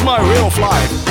is my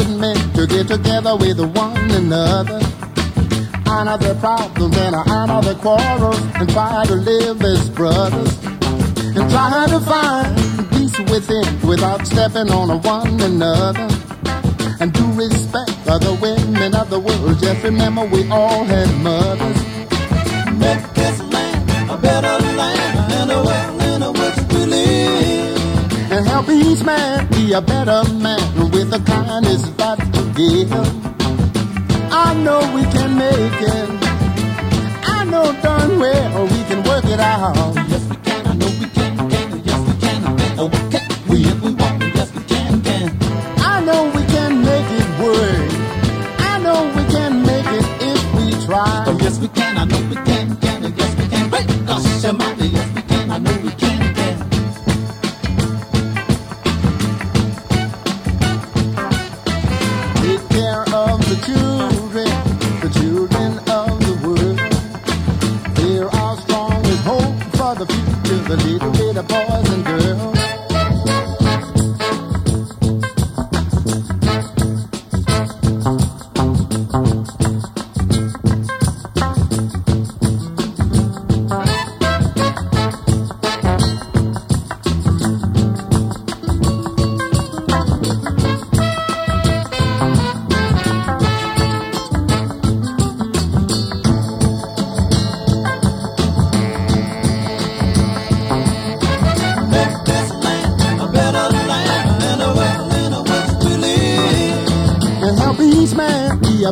way of life. together with one another. Honor their problems and honor their quarrels and try to live as brothers. And try to find peace within without stepping on one another. And do respect other women of the world. Just remember we all had mothers. Make this land a better land and a world in which we live. And help each man be a better man the kindness that give. I know we can make it. I know darn well we can work it out. Yes,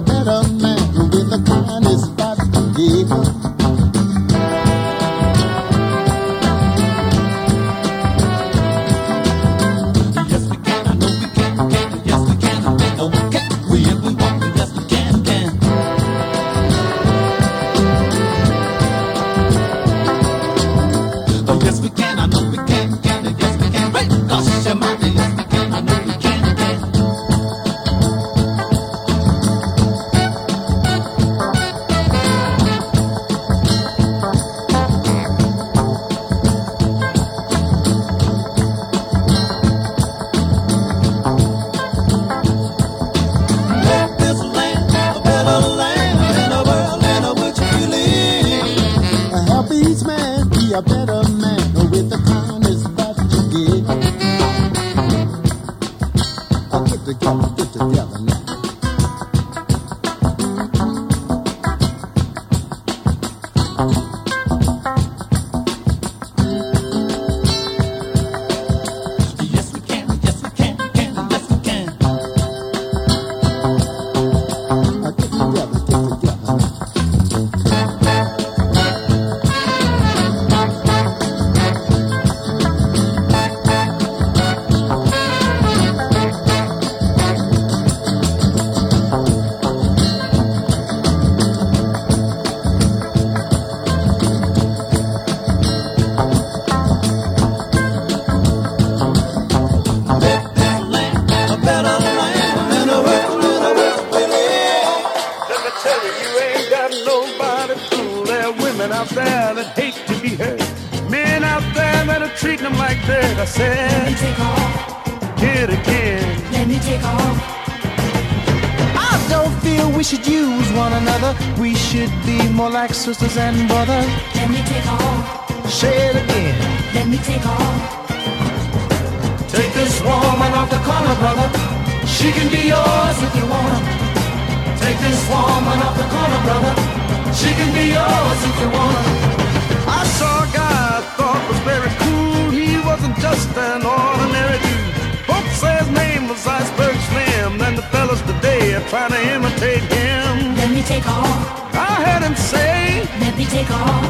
better. Sisters and brothers. Let me take off. Say it again. Let me take off. Take this woman off the corner, brother. She can be yours if you want her. Take this woman off the corner, brother. She can be yours if you want her. I saw a guy I thought was very cool. He wasn't just an ordinary dude. Folks say his name was Iceberg Slim. And the fellas today are trying to imitate him. Let me take off. Take off.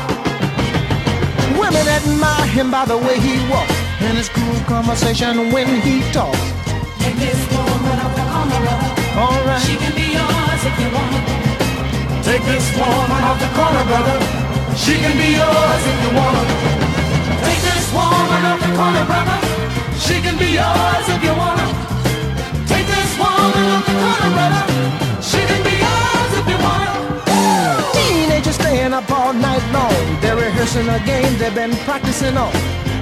Women admire him by the way he walks and his cool conversation when he talks. Take this woman off the corner, brother. All right. She can be yours if you want. Take this woman off the corner, brother. She can be yours if you want. Take this woman off the corner, brother. She can be yours if you want. Take this woman off the corner, brother. Staying up all night long. They're rehearsing a game they've been practicing on.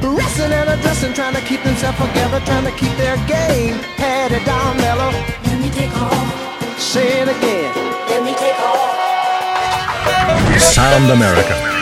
Wrestling and addressing, trying to keep themselves together, trying to keep their game headed down mellow. Let me take off. Say it again. Let me take off. Sound America.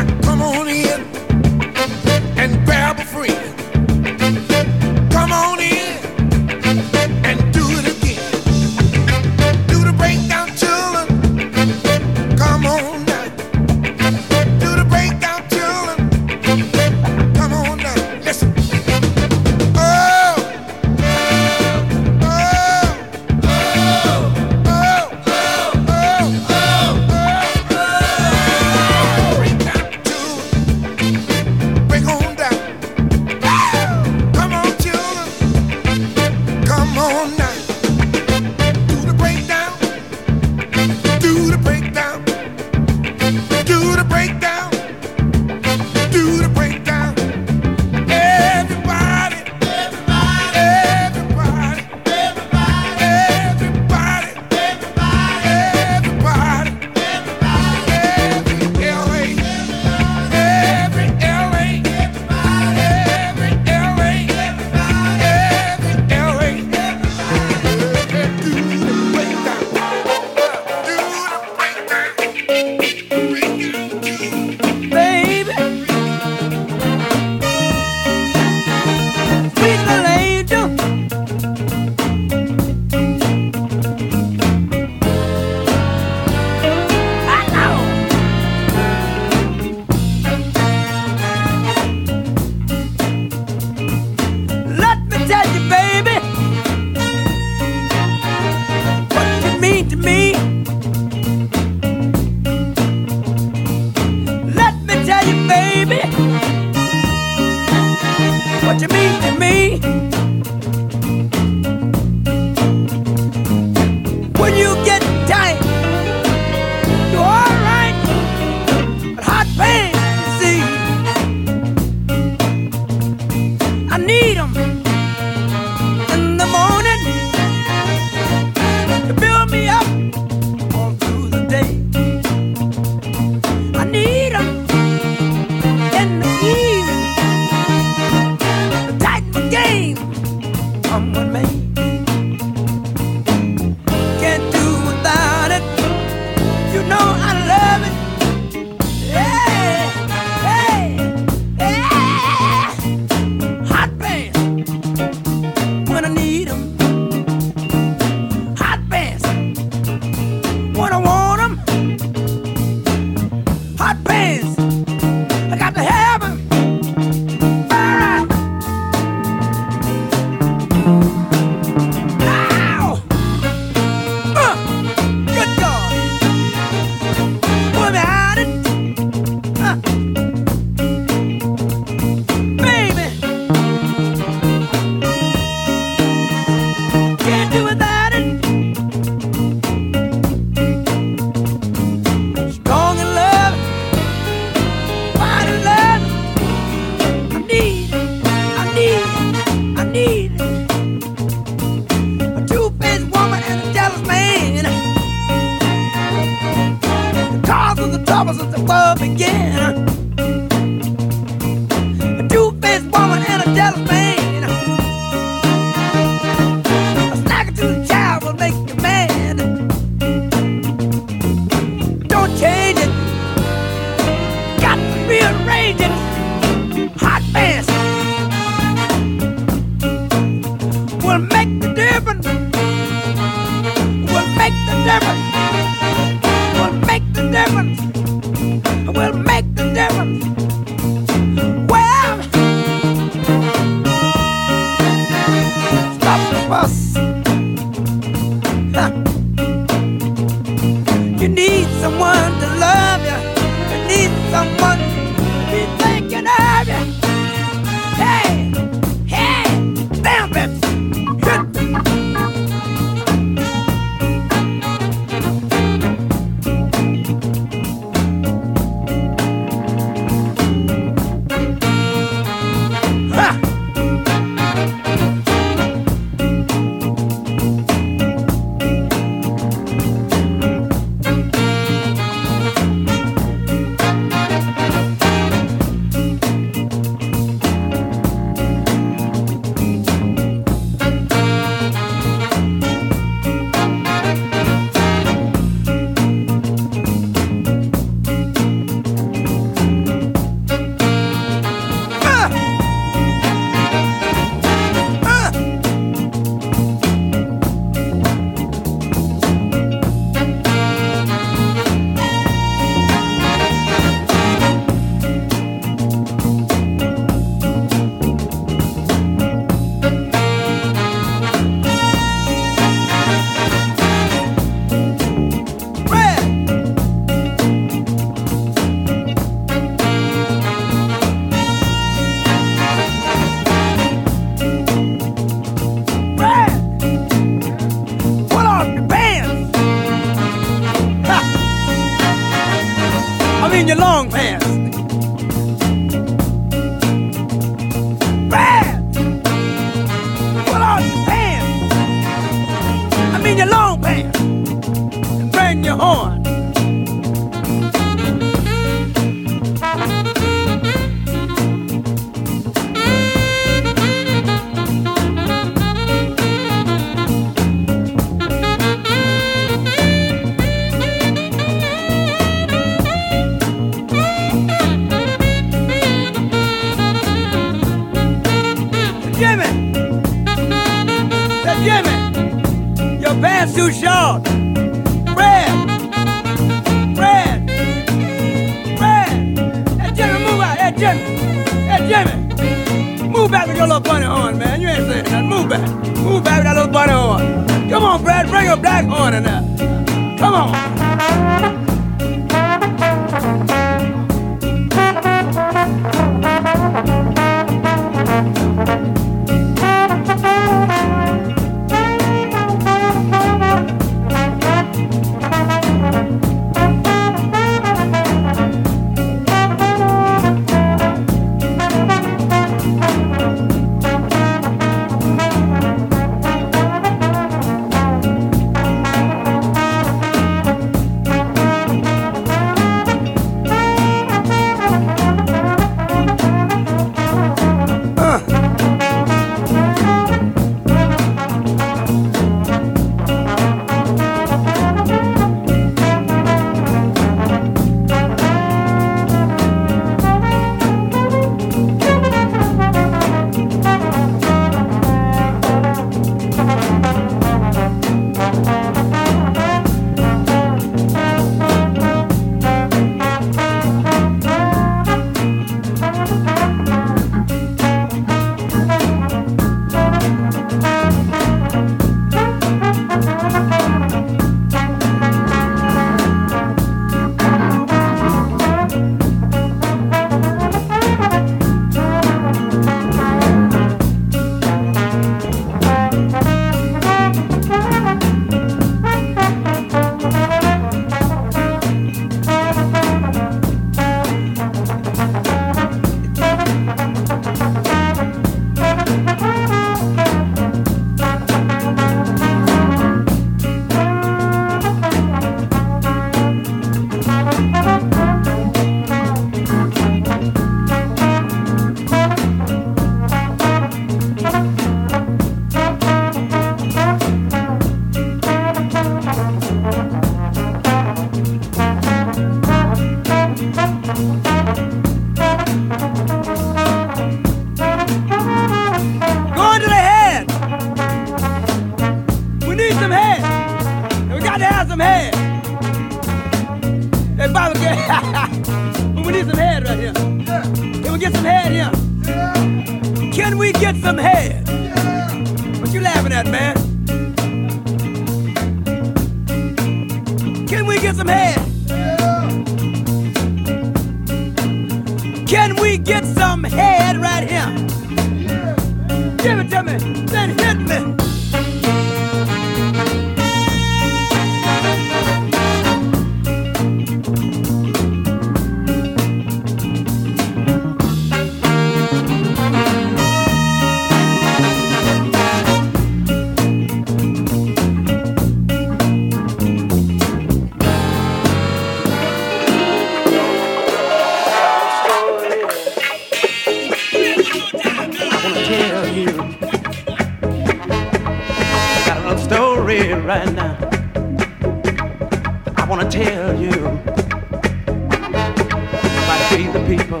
people.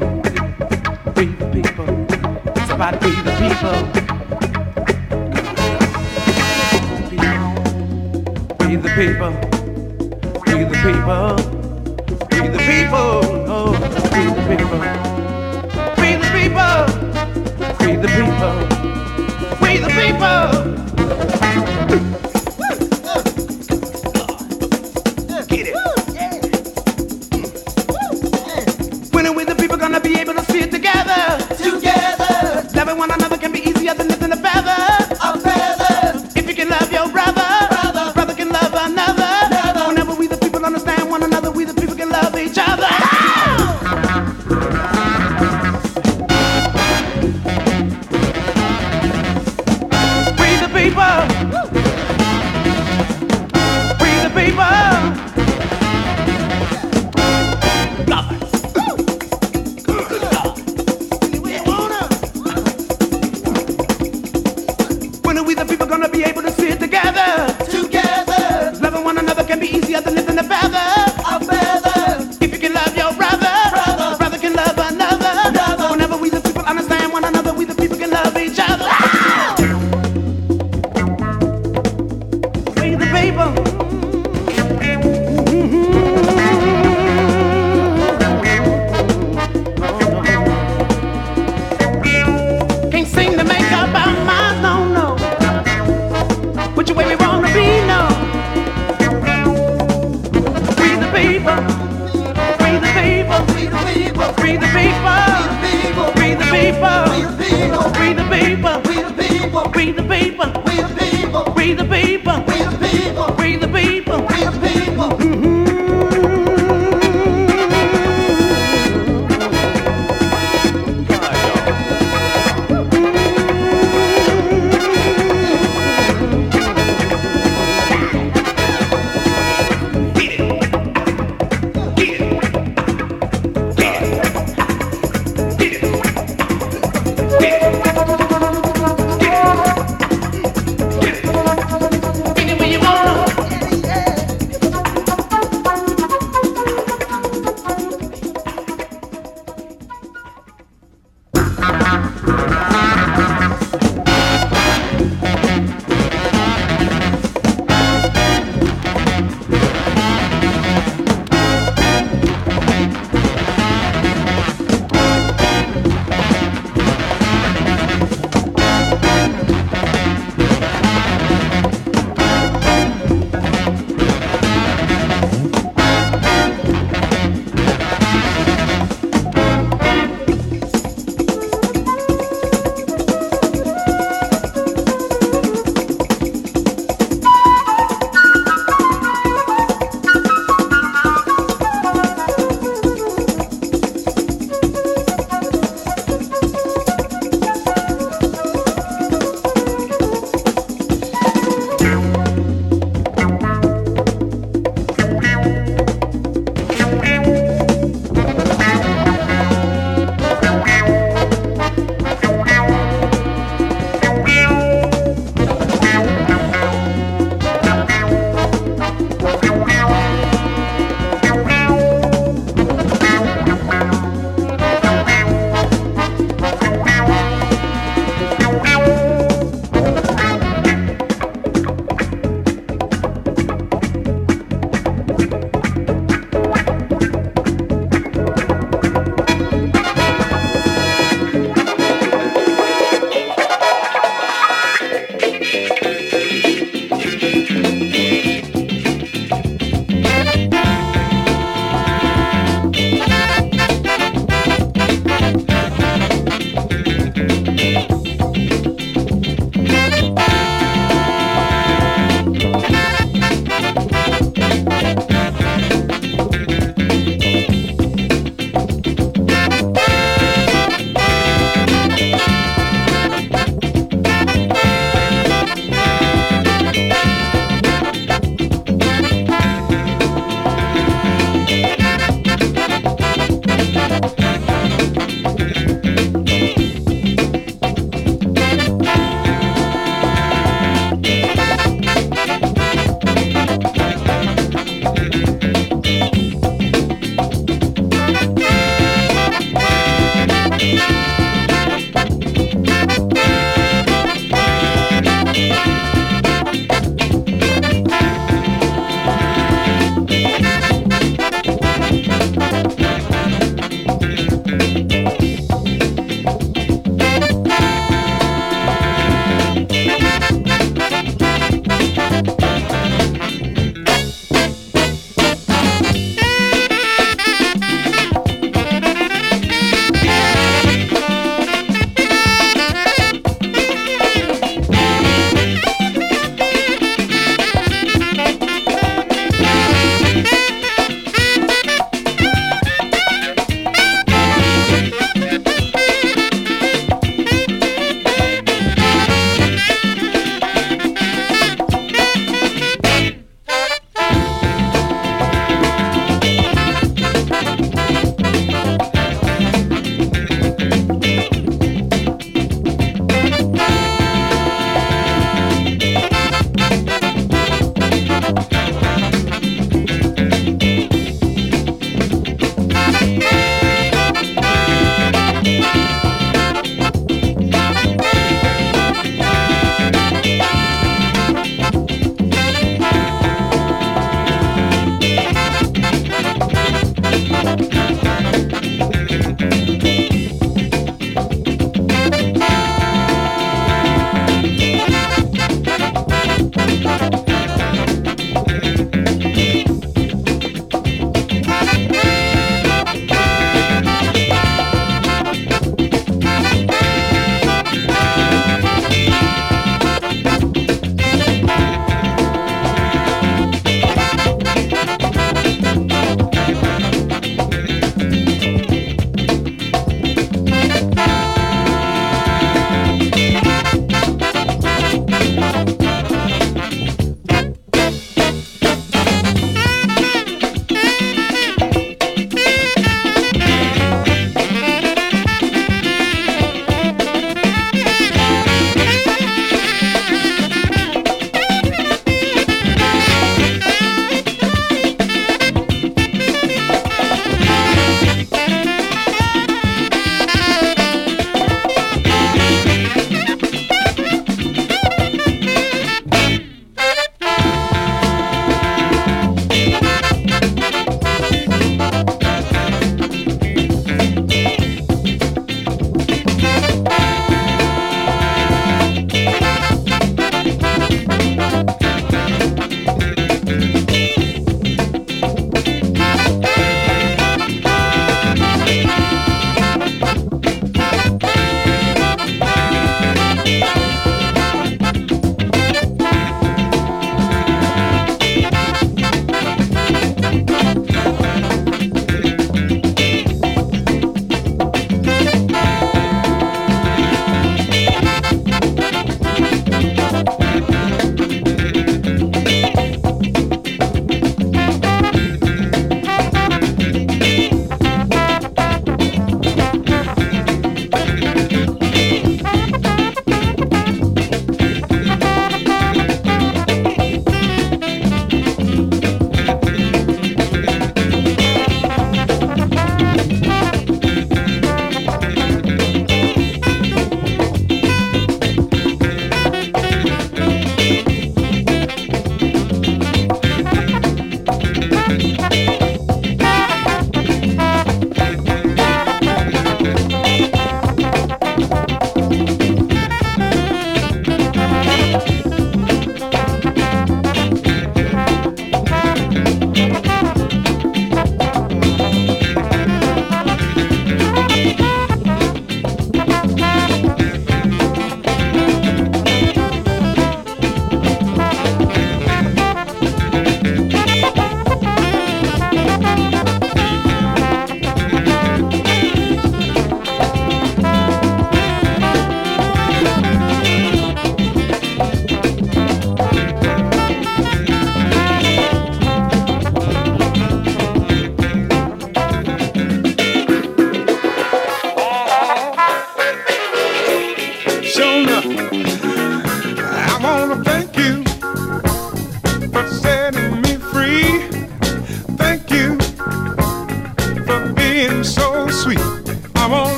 Be the people. Somebody be the people. Be the people. Be the people. Be the people. Oh, be the people. Be the people. Be the people. Be the people.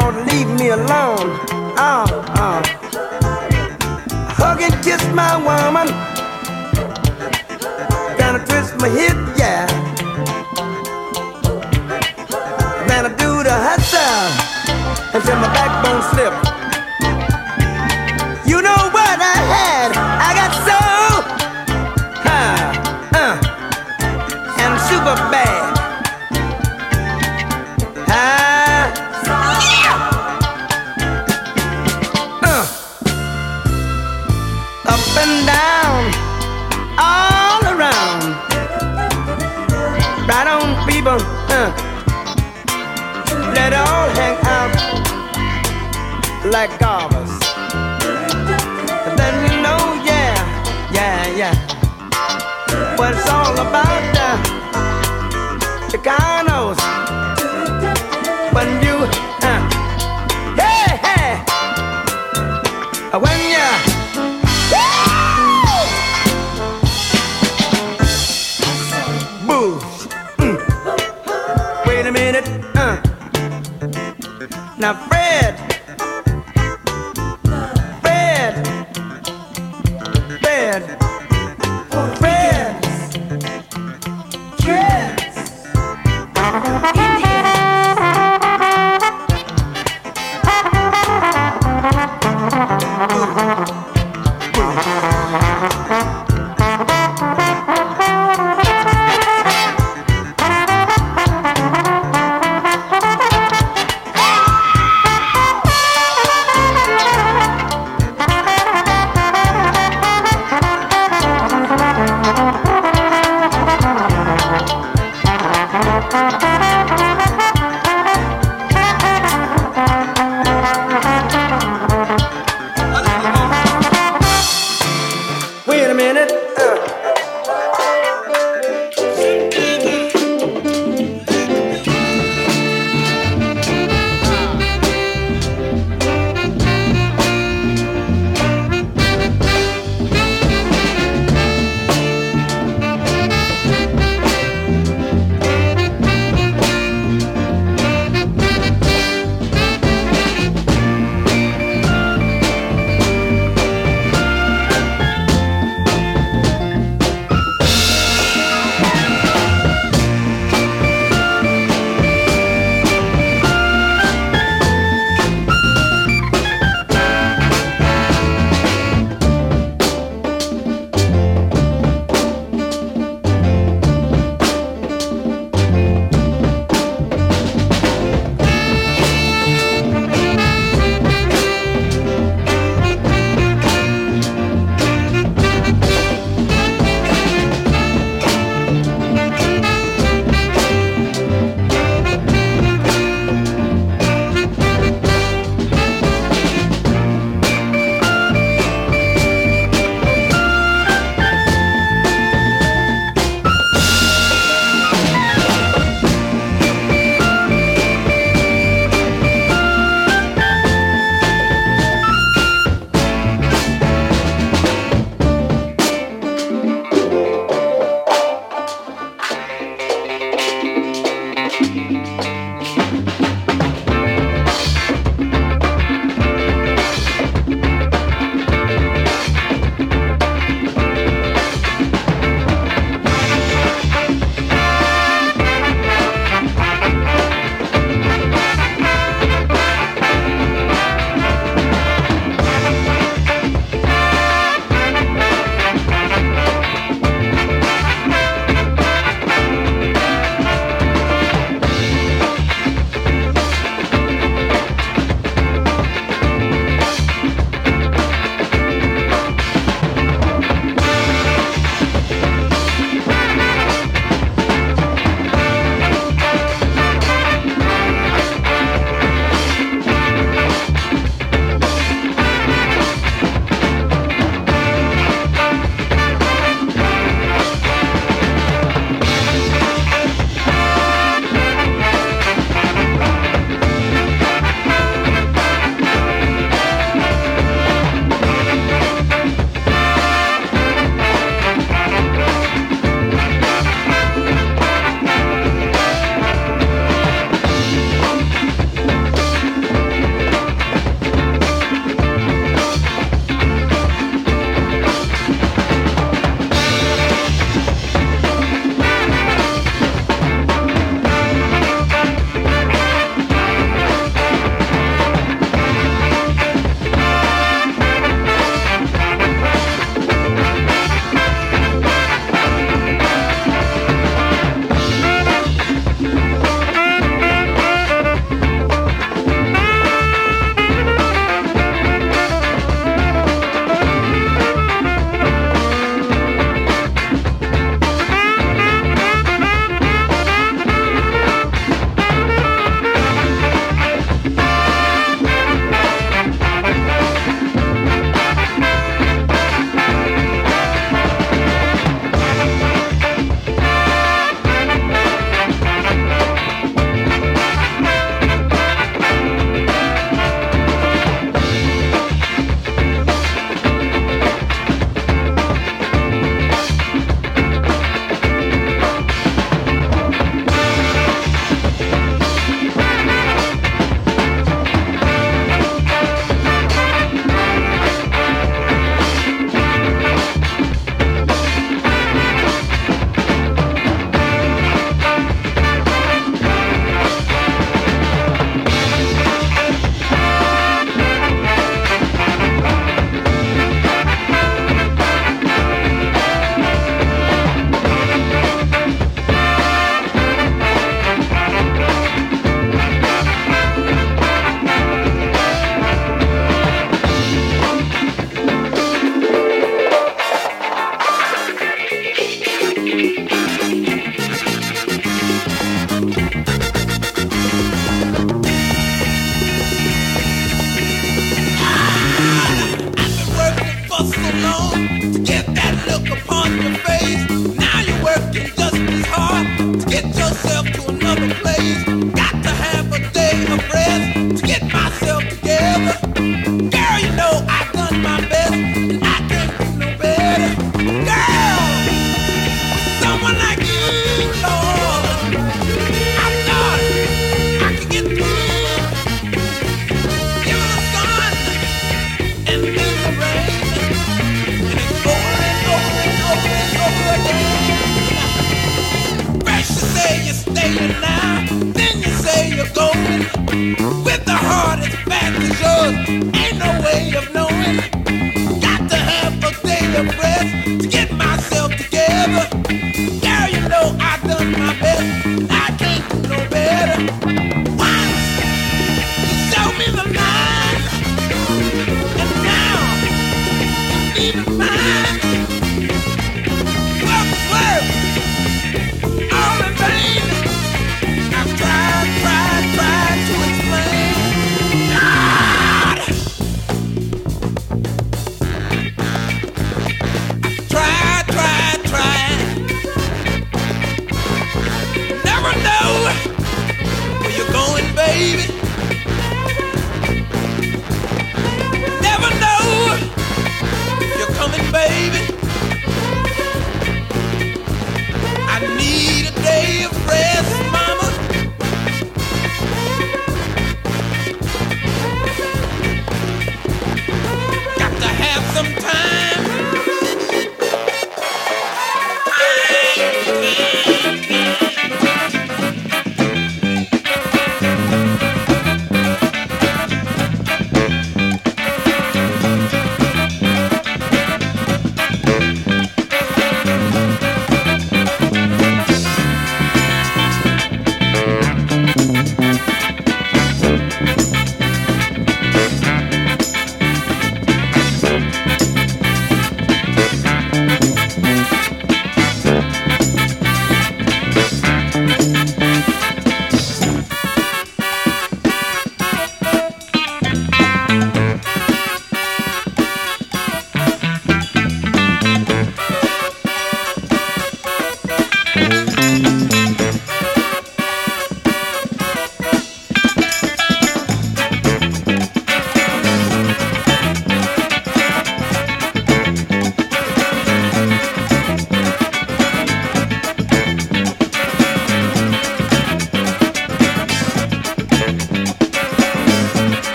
don't leave me alone. Oh, oh. Hug and kiss my woman. Then I twist my hip, yeah. Then I do the hustle until my backbone slips.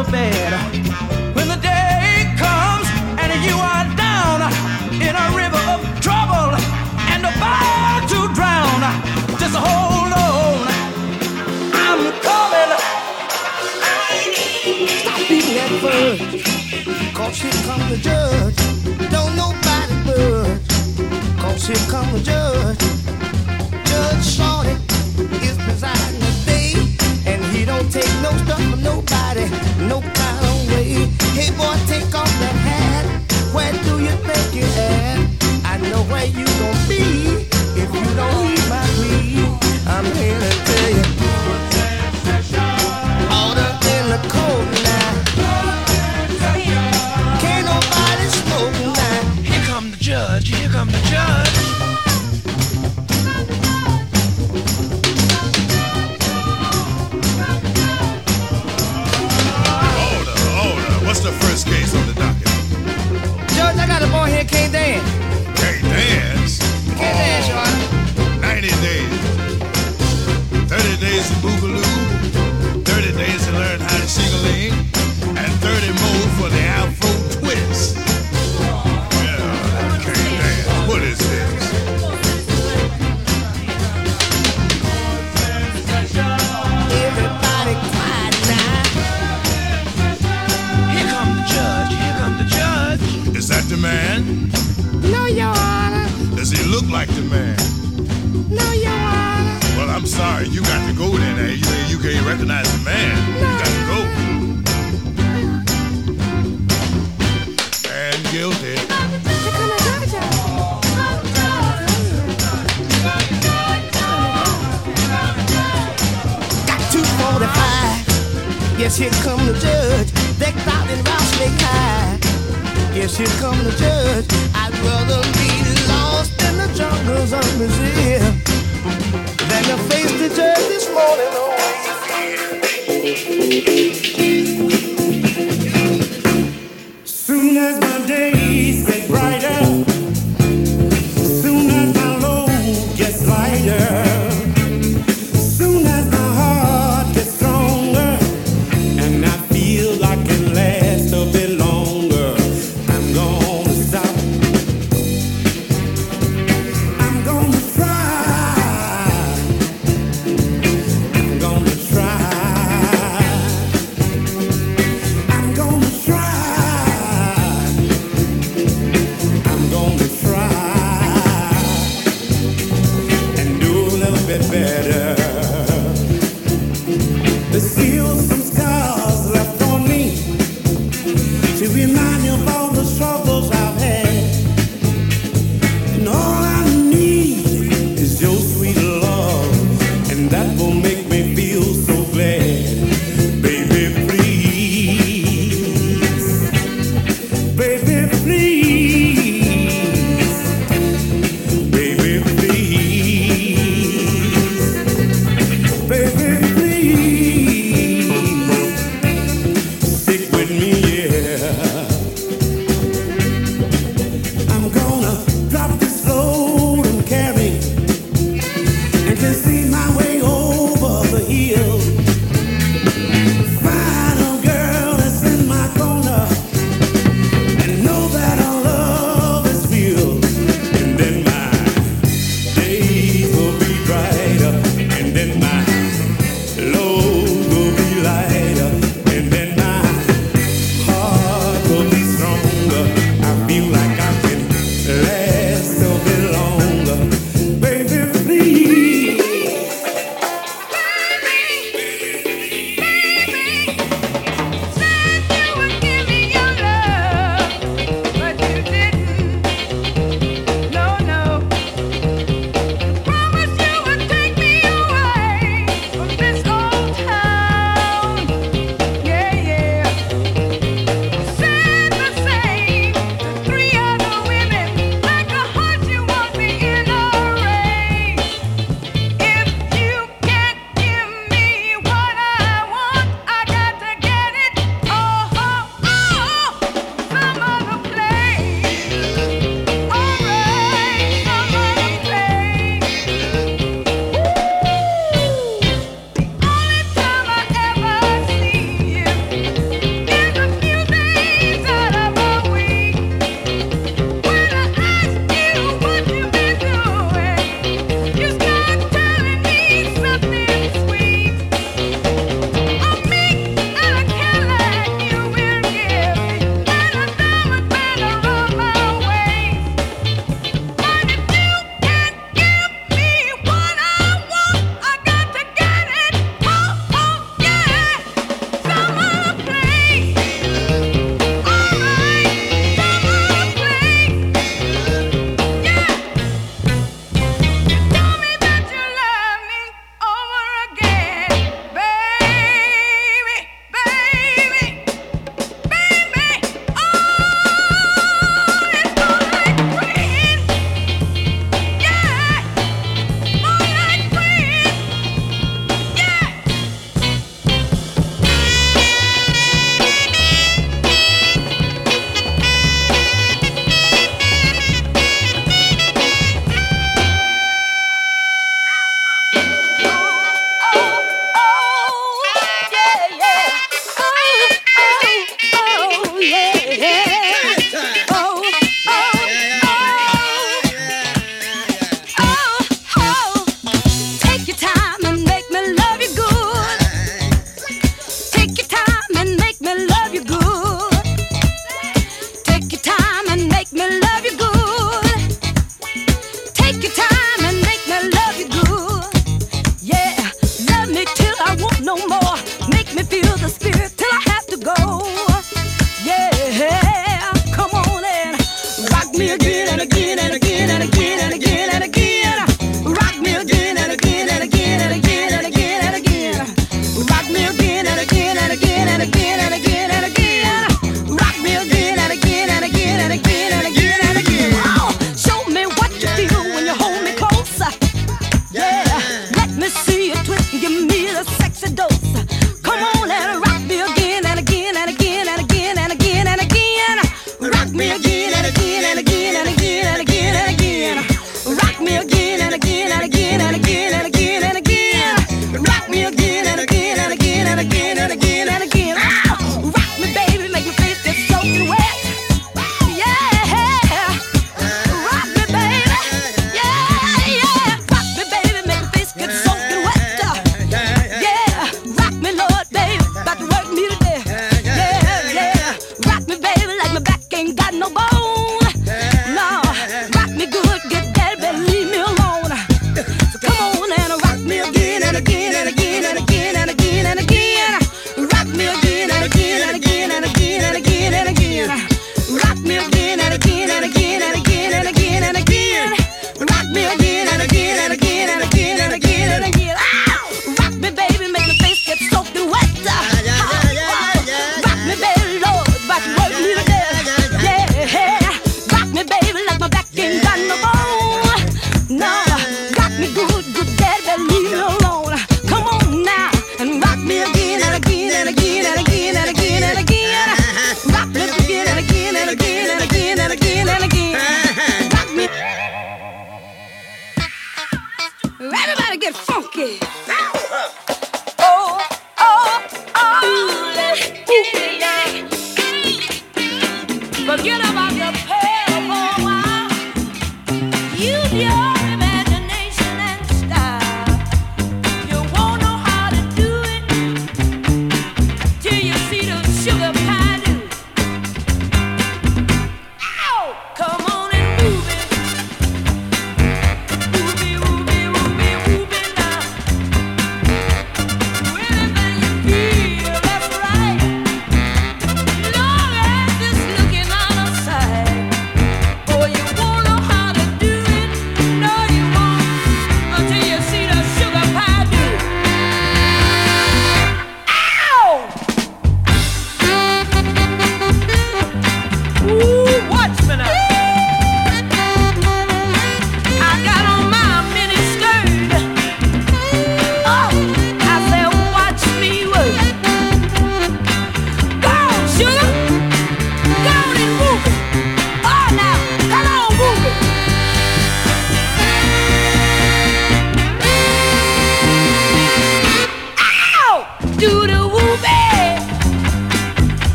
Are bad.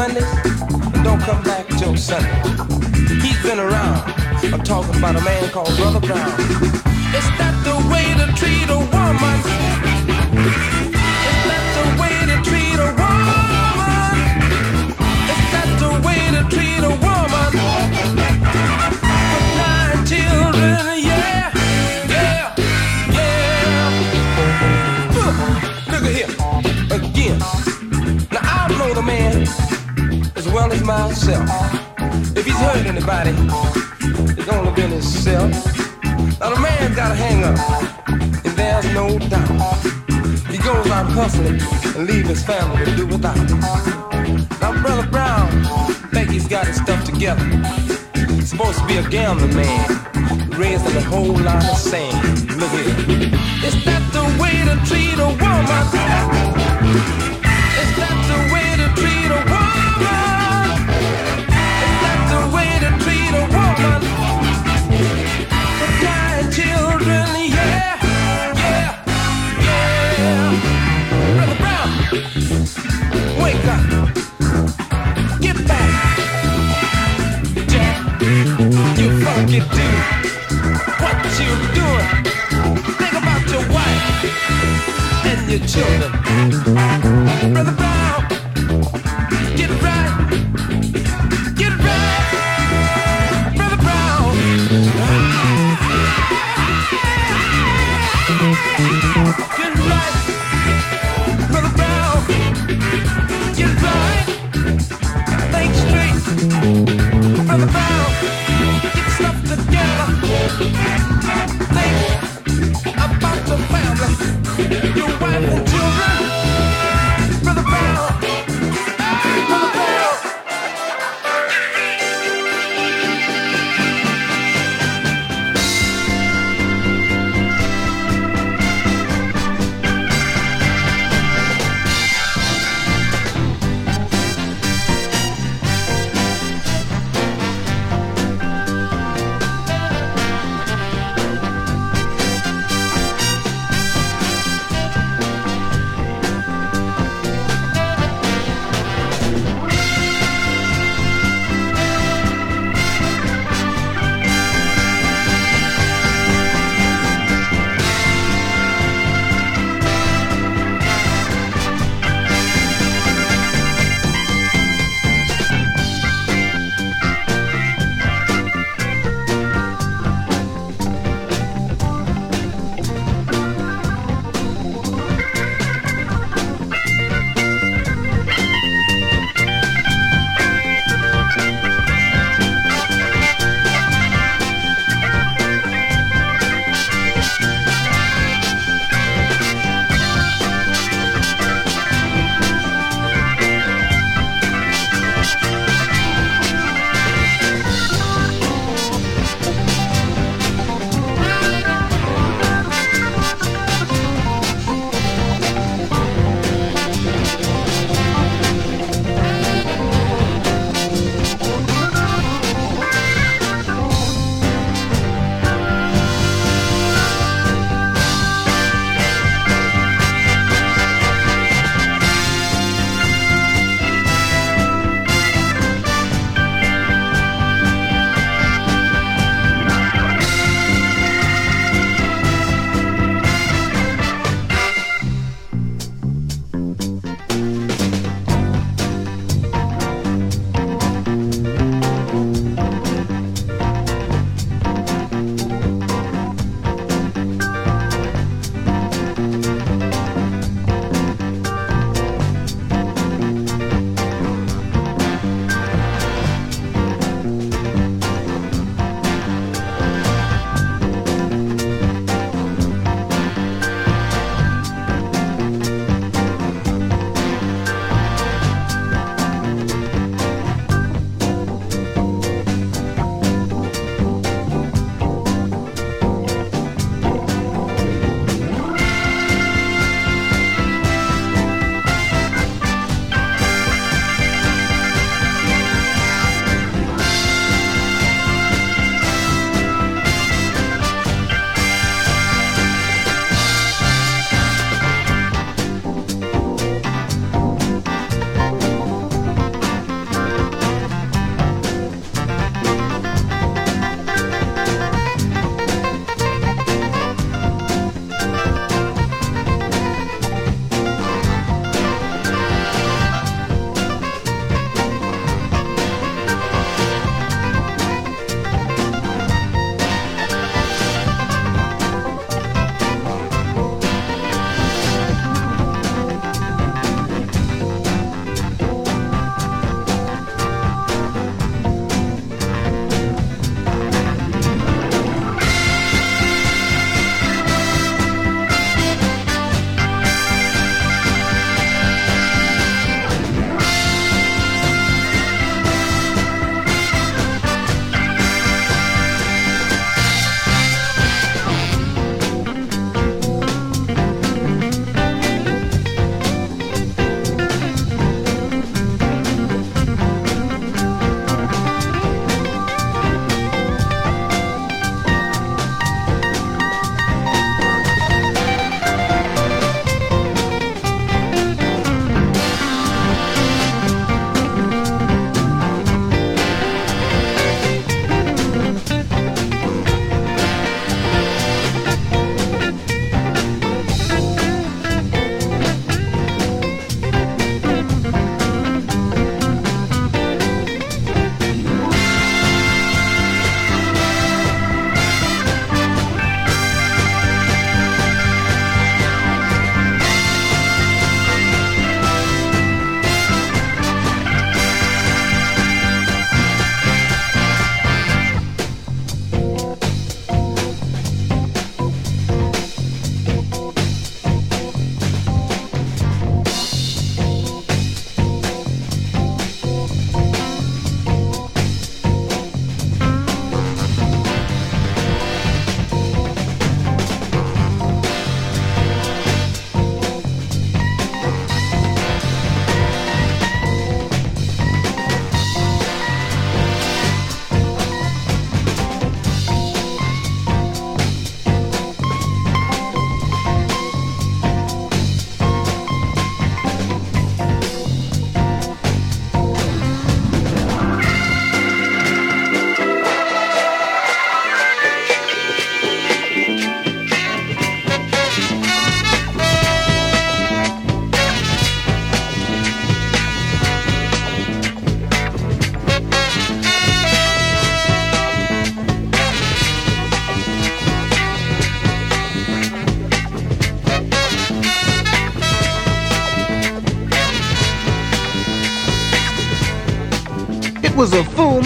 Mondays and don't come back till Sunday. He's been around. I'm talking about a man called Brother Brown. Is that the way to treat a woman? Is that the way to treat a woman? Is that the way to treat a woman? With nine children, yeah, yeah, well as myself. If he's hurt anybody, it's only been himself. Now the man's got a hang up, and there's no doubt. He goes out hustling and leave his family to do without. Now brother Brown think he's got his stuff together. He's supposed to be a gambling man, raising a whole lot of sand. Look here. Is that the way to treat a woman? Is that the way to treat a woman? Your children. Brother Brown, Think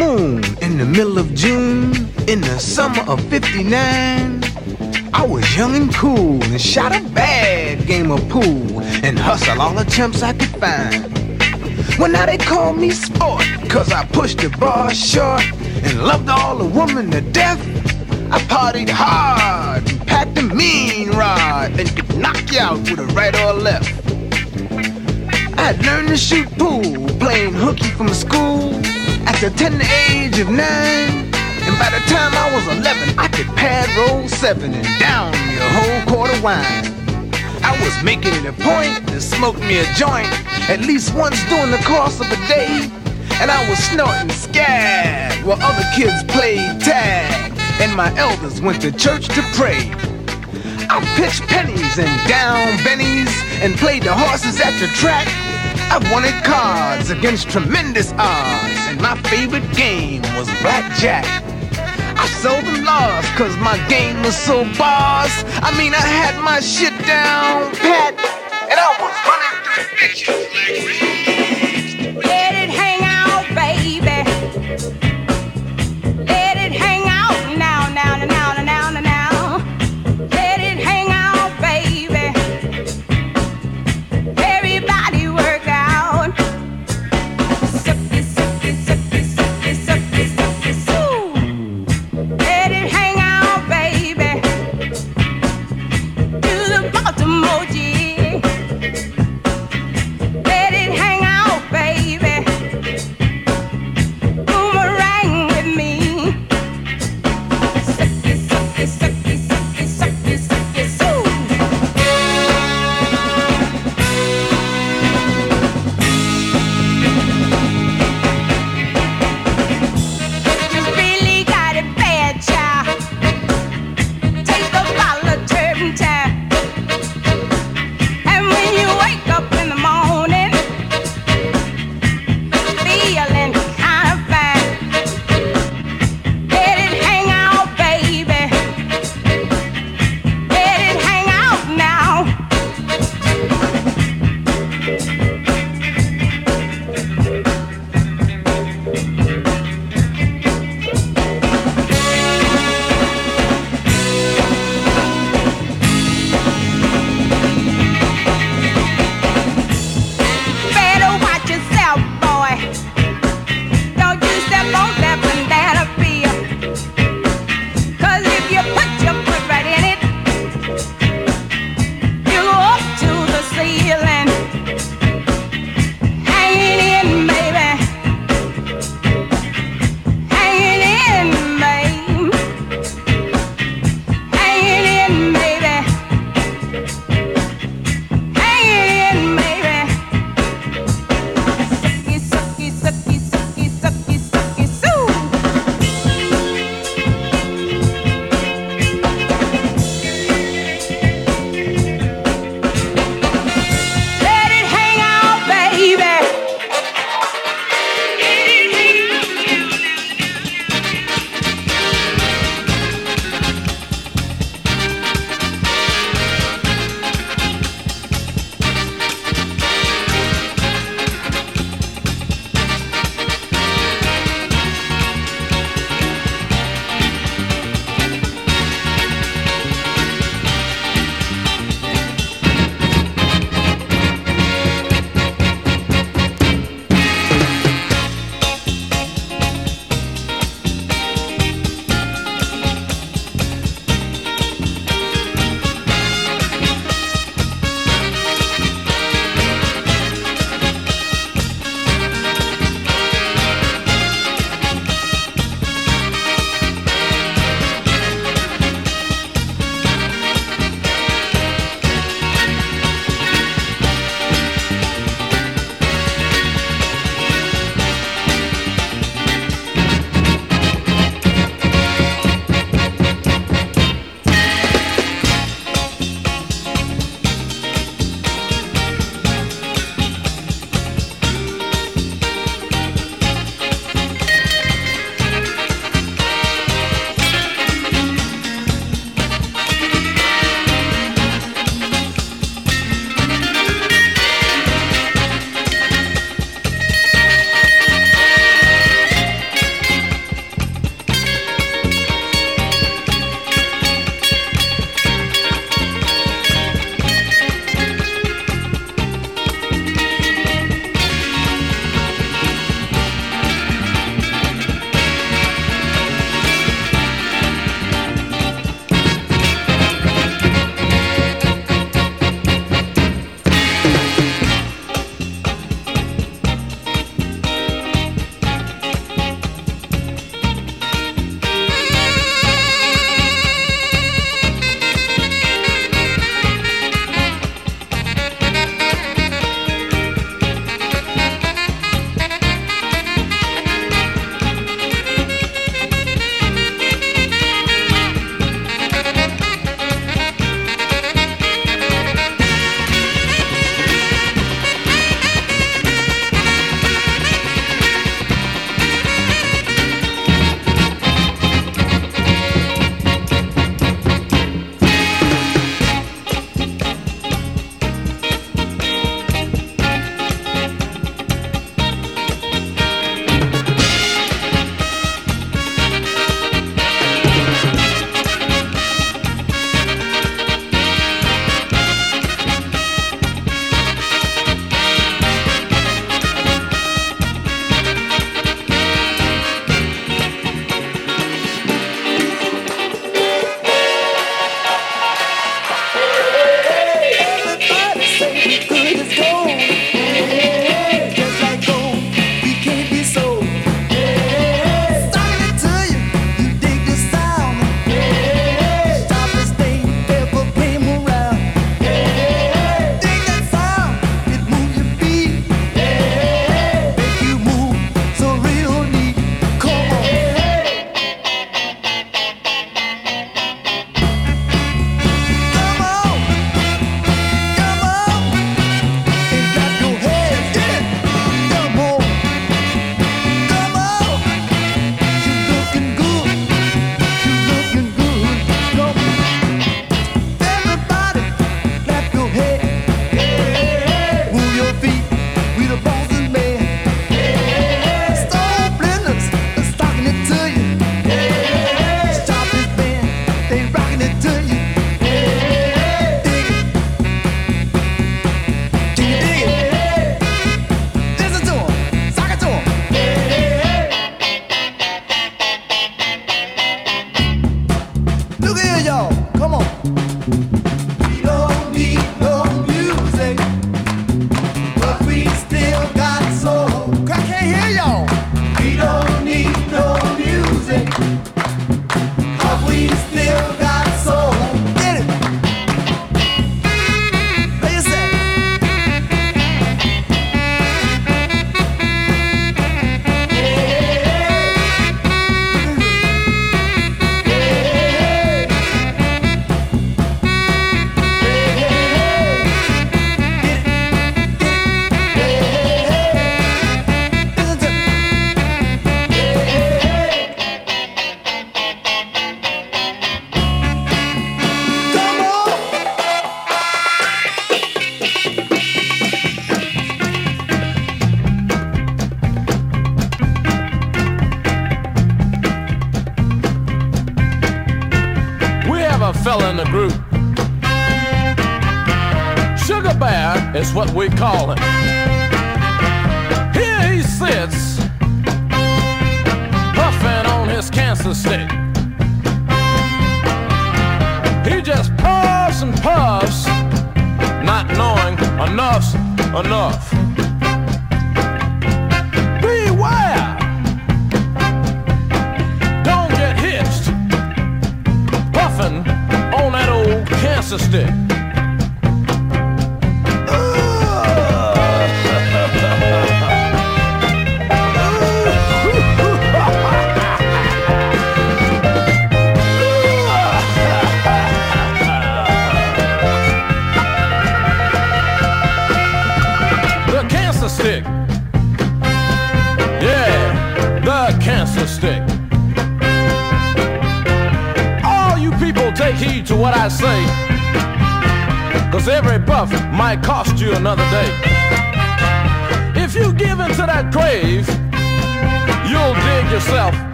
moon in the middle of June in the summer of 59. I was young and cool and shot a bad game of pool and hustled all the chumps I could find. Well, now they call me sport, cause I pushed the bar short and loved all the women to death. I partied hard and packed a mean rod and could knock you out with a right or a left. I learned to shoot pool, playing hooky from school the tender age of nine. And by the time I was 11, I could pad roll seven and down me a whole quart of wine. I was making it a point to smoke me a joint at least once during the course of a day. And I was snorting scag while other kids played tag. And my elders went to church to pray. I pitched pennies and down bennies and played the horses at the track. I wanted cards against tremendous odds, my favorite game was blackjack. I seldom lost cause my game was so boss. I mean, I had my shit down pat,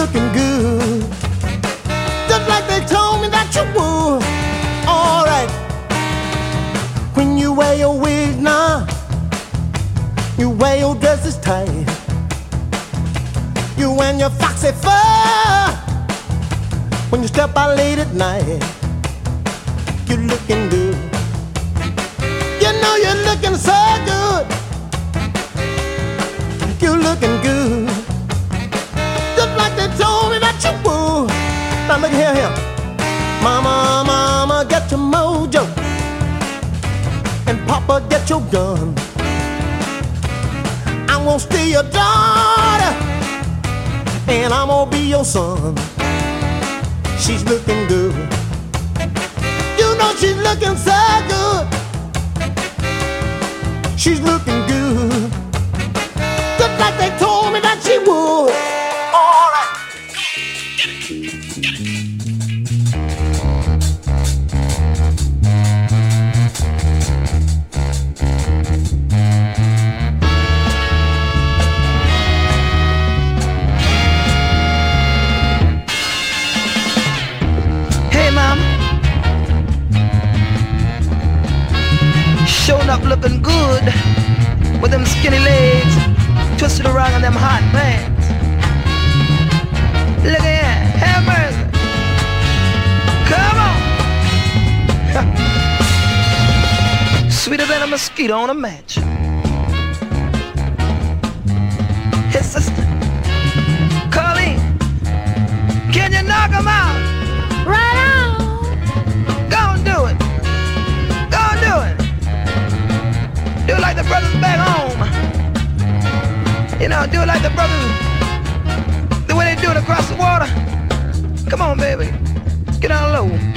looking good. Just like they told me that you would. Alright. When you wear your wig now, you wear your dresses tight. You and your foxy fur. When you step out late at night, you're looking good. You know you're looking so good. You're looking good. Like they told me that you would. Now look here, here. Mama, mama, get your mojo. And Papa, get your gun. I'm gonna steal your daughter. And I'm gonna be your son. She's looking good. You know she's looking so good. She's looking good. Just like they told me that she would. Looking good with them skinny legs twisted around in them hot pants. Look at that. Have mercy. Come on. Sweeter than a mosquito on a match. His sister. Colleen. Can you knock him out? The brothers back home. You know, do it like the brothers, the way they do it across the water. Come on, baby. Get on low.